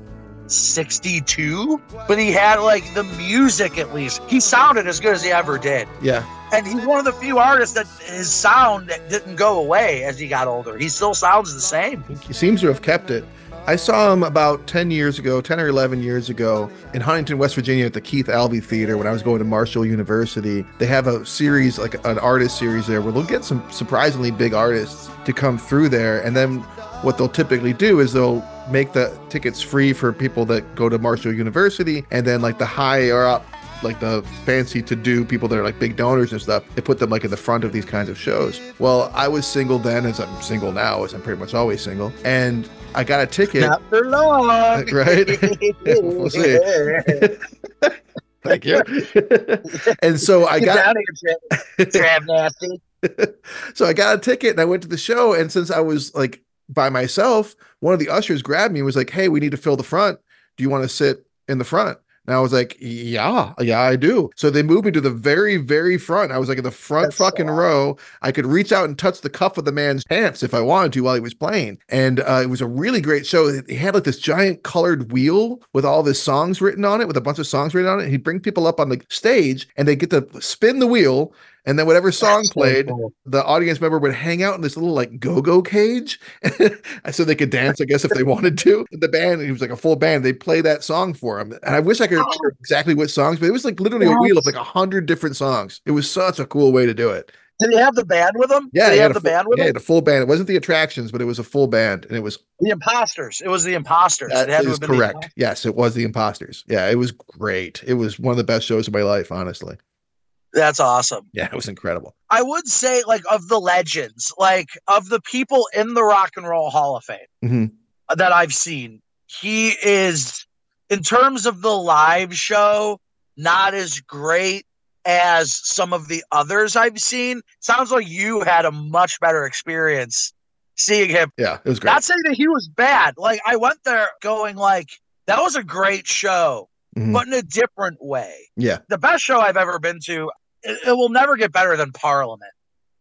62, but he had like the music at least. He sounded as good as he ever did. Yeah. And he's one of the few artists that his sound didn't go away as he got older. He still sounds the same. He seems to have kept it. I saw him about 10 years ago, 10 or 11 years ago in Huntington, West Virginia at the Keith Albee Theater when I was going to Marshall University. They have a series, like an artist series there, where they'll get some surprisingly big artists to come through there. And then what they'll typically do is they'll make the tickets free for people that go to Marshall University. And then, like, the higher up, like the fancy to do people that are like big donors and stuff, they put them like in the front of these kinds of shows. Well, I was single then, as I'm single now, as I'm pretty much always single. And I got a ticket. Not for long. <laughs> Right? <laughs> We'll see. <laughs> Thank you. and so I got down here, Trav, Trav Nasty. so I got a ticket and I went to the show. And since I was like by myself, one of the ushers grabbed me and was like, Hey, we need to fill the front. Do you want to sit in the front? And I was like, Yeah, yeah, I do. So they moved me to the very, very front. I was like in the front That's fucking row. I could reach out and touch the cuff of the man's pants if I wanted to while he was playing. And uh, it was a really great show. He had like this giant colored wheel with all of his songs written on it, with a bunch of songs written on it. He'd bring people up on the stage and they get to spin the wheel. And then whatever song so played, cool. the audience member would hang out in this little like go-go cage <laughs> so they could dance i guess if they wanted to the band it was like a full band they play that song for him and i wish i could oh. remember exactly what songs but it was like literally a wheel of like a hundred different songs it was such a cool way to do it Did he have the band with him? yeah Did he had have the full- band with them? yeah, him? the full band it wasn't the attractions but it was a full band and it was The imposters. It was the imposters. that it had to have been correct yes it was the imposters yeah it was great it was one of the best shows of my life honestly That's awesome. yeah it was incredible I would say, like, of the legends, like, of the people in the Rock and Roll Hall of Fame Mhm. that I've seen, he is, in terms of the live show, not as great as some of the others I've seen. Sounds like you had a much better experience seeing him. Yeah, it was great. Not saying that he was bad. Like I went there going like that was a great show, Mhm. but in a different way. yeah. The best show I've ever been to. It, it will never get better than Parliament.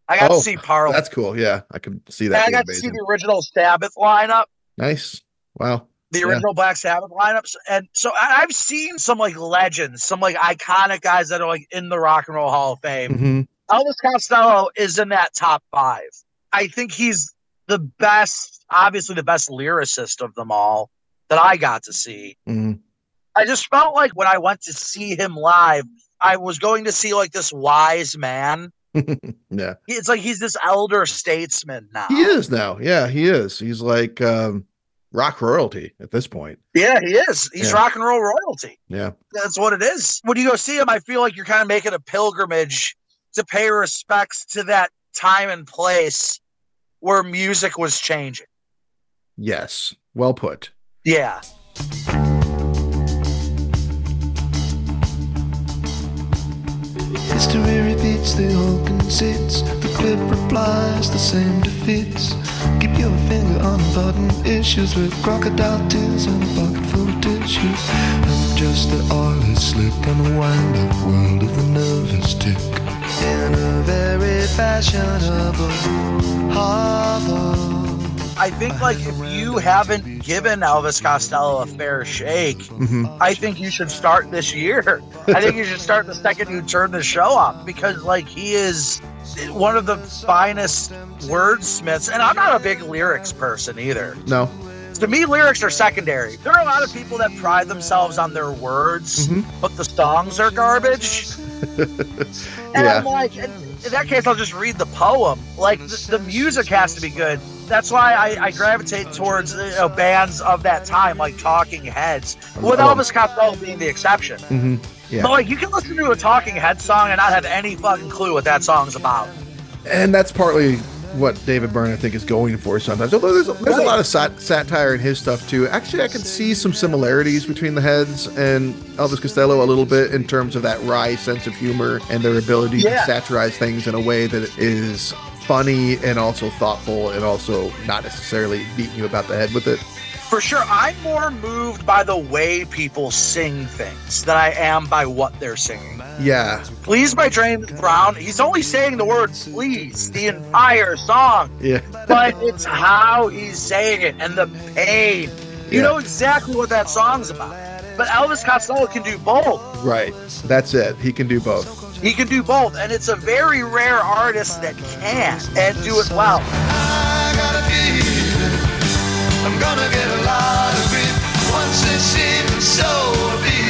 I got Oh, to see Parliament. That's cool. Yeah, I can see that. I got to see the original Sabbath lineup. Nice. Wow. the Yeah. original Black Sabbath lineups. And so I- I've seen some like legends, some like iconic guys that are like in the Rock and Roll Hall of Fame. hmm Elvis Costello is in that top five. I think he's the best, obviously the best lyricist of them all that I got to see. hmm I just felt like when I went to see him live, I was going to see like this wise man. <laughs> yeah. It's like he's this elder statesman now. He is now. Yeah, he is. He's like um, rock royalty at this point. Yeah, he is. He's Yeah. rock and roll royalty. Yeah. That's what it is. When you go see him, I feel like you're kind of making a pilgrimage to pay respects to that time and place where music was changing. Yes. Well put. Yeah. History repeats, the whole conceits. The clip replies, the same defeats. Keep your finger on the button issues with crocodile tears and a pocket full of tissues. I'm just the oily slick on the wind up world of the nervous tick. In a very fashionable harbor. I think like if you haven't given Elvis Costello a fair shake, hmm I think you should start this year. I think you should start the second you turn the show up because like he is one of the finest wordsmiths. And I'm not a big lyrics person either. No. To me, lyrics are secondary. There are a lot of people that pride themselves on their words, Mhm. but the songs are garbage. <laughs> And Yeah. I'm like, in, in that case, I'll just read the poem. Like the, the music has to be good. That's why I, I gravitate towards you know, bands of that time, like Talking Heads, with I Elvis Costello being the exception. hmm Yeah. But like, you can listen to a Talking Head song and not have any fucking clue what that song's about. And that's partly what David Byrne, I think, is going for sometimes. Although there's, there's a lot of sat- satire in his stuff too. Actually, I can see some similarities between the Heads and Elvis Costello a little bit in terms of that wry sense of humor and their ability Yeah. to satirize things in a way that is funny and also thoughtful and also not necessarily beating you about the head with it. For sure, I'm more moved by the way people sing things than I am by what they're singing. Yeah, Please by James Brown, he's only saying the word please the entire song, yeah, but it's how he's saying it and the pain. You Yeah. know exactly what that song's about. But Elvis Costello can do both. right. That's it. He can do both. He can do both, and it's a very rare artist that can and do it well. I got a feeling I'm gonna get a lot of grief. Once it seemed so appealing,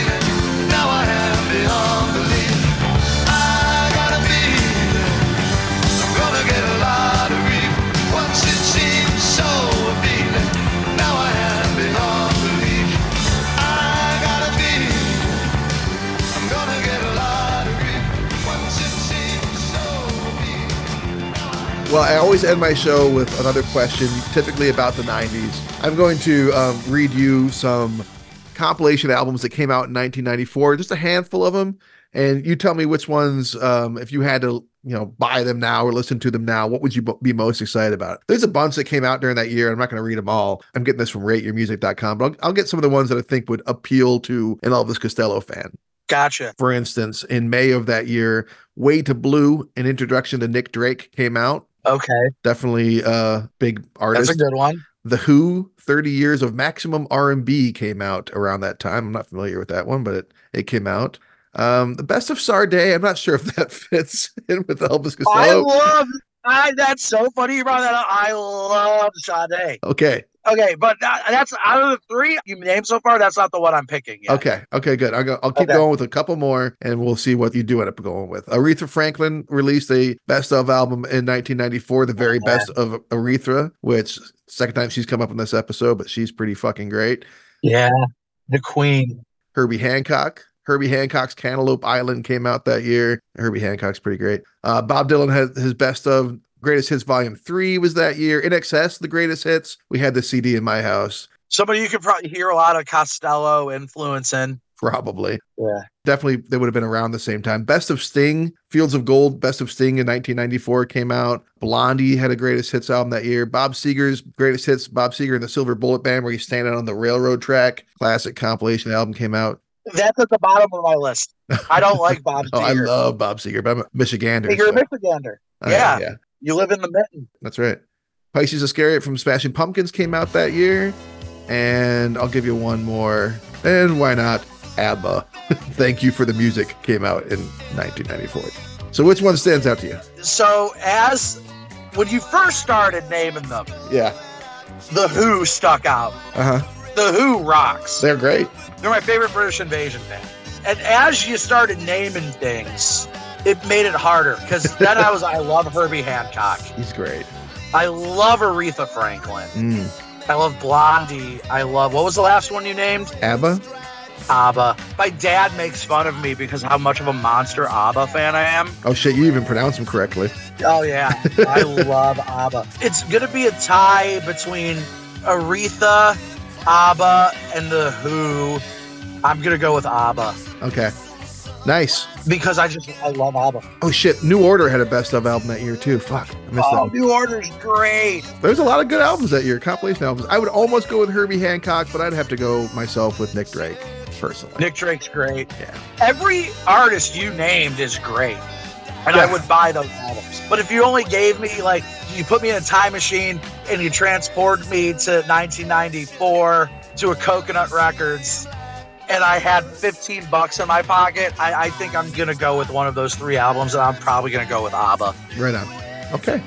Well, I always end my show with another question, typically about the 90s. I'm going to um, read you some compilation albums that came out in 1994, just a handful of them. And you tell me which ones, um, if you had to, you know, buy them now or listen to them now, what would you b- be most excited about? There's a bunch that came out during that year. I'm not going to read them all. I'm getting this from rateyourmusic.com, but I'll, I'll get some of the ones that I think would appeal to an Elvis Costello fan. Gotcha. For instance, in May of that year, Way to Blue, an introduction to Nick Drake came out Okay, definitely a big artist. that's a good one. The Who, 30 Years of Maximum R&B came out around that time. I'm not familiar with that one, but it, it came out. Um, the Best of Sade, I'm not sure if that <laughs> fits in with Elvis Costello. I love. I, that's so funny you brought that up. I love Sade. Okay, Okay, but that, that's out of the three you named so far. That's not the one I'm picking. Yet. okay, okay, good. I'll, go, I'll keep Okay. going with a couple more and we'll see what you do end up going with. Aretha Franklin released a best of album in 1994, the very Oh, best of Aretha, which second time she's come up in this episode, but she's pretty fucking great. Yeah, the Queen. Herbie Hancock. Herbie Hancock's Cantaloupe Island came out that year. Herbie Hancock's pretty great. Uh, Bob Dylan had his best of greatest hits volume three was that year. INXS, the greatest hits. We had the CD in my house. Somebody you could probably hear a lot of Costello influence in. probably. Yeah. Definitely, they would have been around the same time. Best of Sting, Fields of Gold, Best of Sting in 1994 came out. Blondie had a greatest hits album that year. Bob Seger's greatest hits, Bob Seger and the Silver Bullet Band, where he's standing on the railroad track. Classic compilation album came out. That's at the bottom of my list. I don't like <laughs> Bob Oh, I love Bob Seger, but I'm a Michigander. You're a so- Michigander. Oh, yeah. yeah, You live in the mitten. that's right. Pisces Iscariot from Smashing Pumpkins came out that year. And I'll give you one more. And why not? ABBA. <laughs> Thank you for the music came out in 1994. So which one stands out to you? So as when you first started naming them, Yeah. the Who stuck out. Uh huh. The Who rocks. They're great. They're my favorite British invasion band. And as you started naming things, it made it harder because then I was I love Herbie Hancock. <laughs> He's great. I love Aretha Franklin. Mm. I love Blondie. I love what was the last one you named? ABBA? ABBA. My dad makes fun of me because how much of a monster ABBA fan I am. Oh shit, you even pronounce them correctly. Oh yeah, I <laughs> love ABBA. It's gonna be a tie between Aretha, ABBA, and the Who. I'm gonna go with ABBA Okay. Nice. because I just I love ABBA. Oh shit, New Order had a best of album that year too. Fuck. I missed Oh, that. New Order's great. There's a lot of good albums that year, compilation albums. I would almost go with Herbie Hancock, but I'd have to go myself with Nick Drake, personally. Nick Drake's great. Yeah. Every artist you named is great. And I would buy those albums. But if you only gave me like you put me in a time machine and you transported me to 1994 to a Coconut Records and I had 15 bucks in my pocket, I, I think I'm gonna go with one of those three albums and I'm probably gonna go with ABBA. Right on. Okay.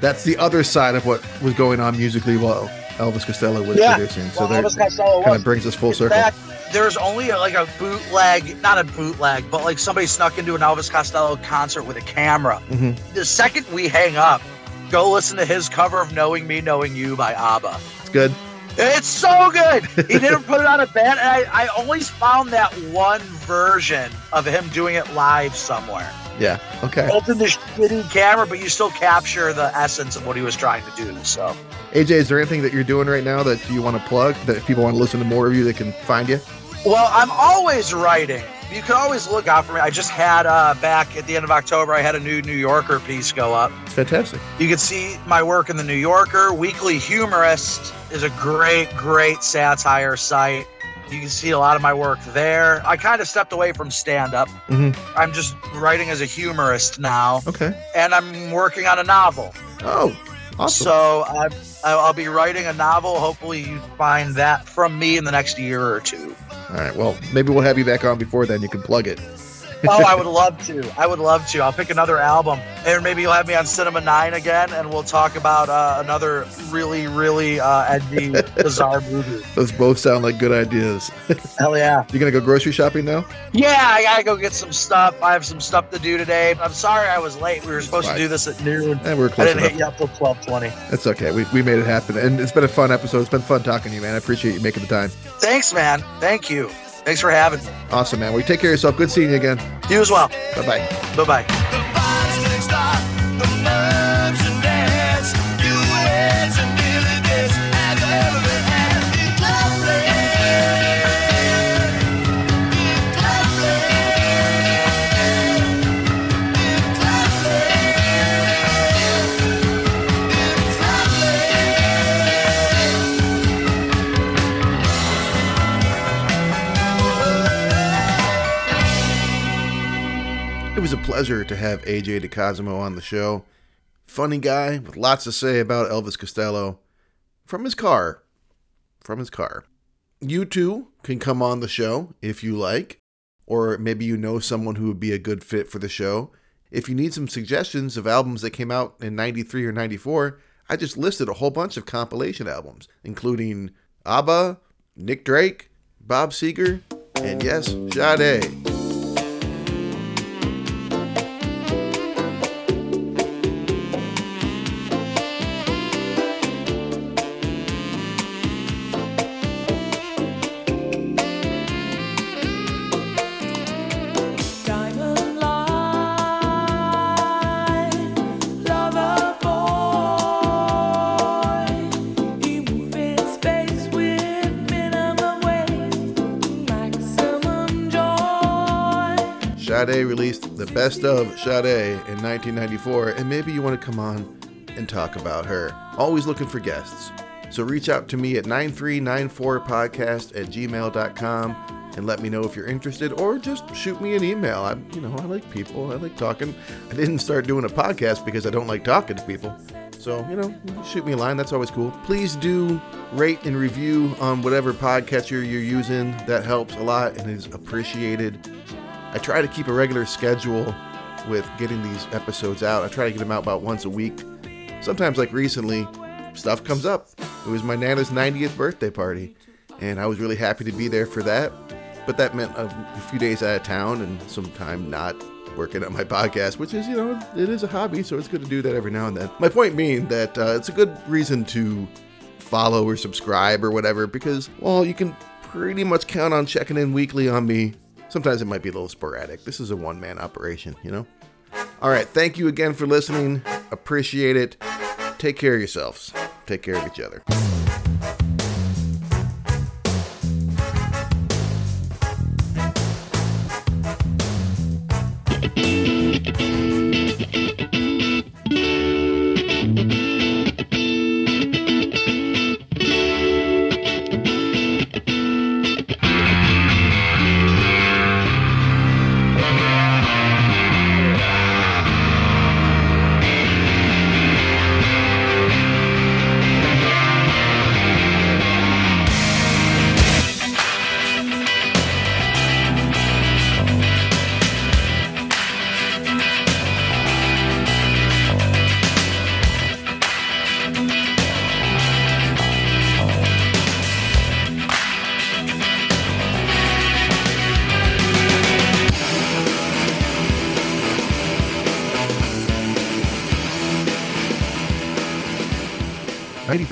That's the other side of what was going on musically while Elvis Costello was Yeah. producing. So Well, that kind of brings us full In circle. fact, there's only a, like a bootleg, not a bootleg, but like somebody snuck into an Elvis Costello concert with a camera. Mhm. The second we hang up, go listen to his cover of "Knowing Me, Knowing You" by ABBA. It's good. It's so good. He didn't put it on a band, and I, I always found that one version of him doing it live somewhere. Yeah. Okay. In the shitty camera, but you still capture the essence of what he was trying to do. So. AJ, is there anything that you're doing right now that you want to plug? That if people want to listen to more of you, they can find you? Well, I'm always writing. You can always look out for me. I just had uh, back at the end of October, I had a new New Yorker piece go up. Fantastic. You can see my work in the New Yorker. Weekly Humorist is a great, great satire site. You can see a lot of my work there. I kind of stepped away from stand up. Mhm. I'm just writing as a humorist now, Okay. and I'm working on a novel. Oh, awesome. So I, I'll be writing a novel. Hopefully, you find that from me in the next year or two. All right. Well, maybe we'll have you back on before then. You can plug it. Oh, I would love to. I would love to. I'll pick another album, and maybe you'll have me on Cinema Nine again, and we'll talk about uh, another really, really uh, edgy, <laughs> bizarre movie. Those both sound like good ideas. <laughs> Hell yeah! You gonna go grocery shopping now? Yeah, I gotta go get some stuff. I have some stuff to do today. I'm sorry I was late. We were supposed to do this at noon. and we're close I didn't enough. hit you up till twelve twenty. That's okay. We, we made it happen, and it's been a fun episode. It's been fun talking to you, man. I appreciate you making the time. Thanks, man. Thank you. Thanks for having me. Awesome, man. Well, you take care of yourself. Good seeing you again. You as well. Bye bye. Bye bye. Pleasure to have AJ DiCosimo on the show. Funny guy with lots to say about Elvis Costello from his car. From his car. You too can come on the show if you like, or maybe you know someone who would be a good fit for the show. If you need some suggestions of albums that came out in 93 or 94, I just listed a whole bunch of compilation albums, including ABBA, Nick Drake, Bob Seger, and yes, Sade. Sade released the best of Sade in 1994, and maybe you want to come on and talk about her. Always looking for guests. So reach out to me at 9394podcast at gmail.com and let me know if you're interested or just shoot me an email. I you know, I like people. I like talking. I didn't start doing a podcast because I don't like talking to people. So, you know, shoot me a line. That's always cool. Please do rate and review on whatever podcatcher you're using. That helps a lot and is appreciated. I try to keep a regular schedule with getting these episodes out. I try to get them out about once a week. Sometimes, like recently, stuff comes up. It was my Nana's 90th birthday party, and I was really happy to be there for that. But that meant a, few days out of town and some time not working on my podcast, which is, you know, it is a hobby, so it's good to do that every now and then. My point being that uh, it's a good reason to follow or subscribe or whatever because, well, you can pretty much count on checking in weekly on me. Sometimes it might be a little sporadic. This is a one man operation, you know? All right. Thank you again for listening. Appreciate it. Take care of yourselves. Take care of each other.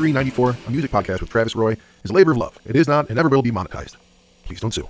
Ninety-three, ninety-four, a music podcast with Travis Roy, is a labor of love. It is not and never will be monetized. Please don't sue.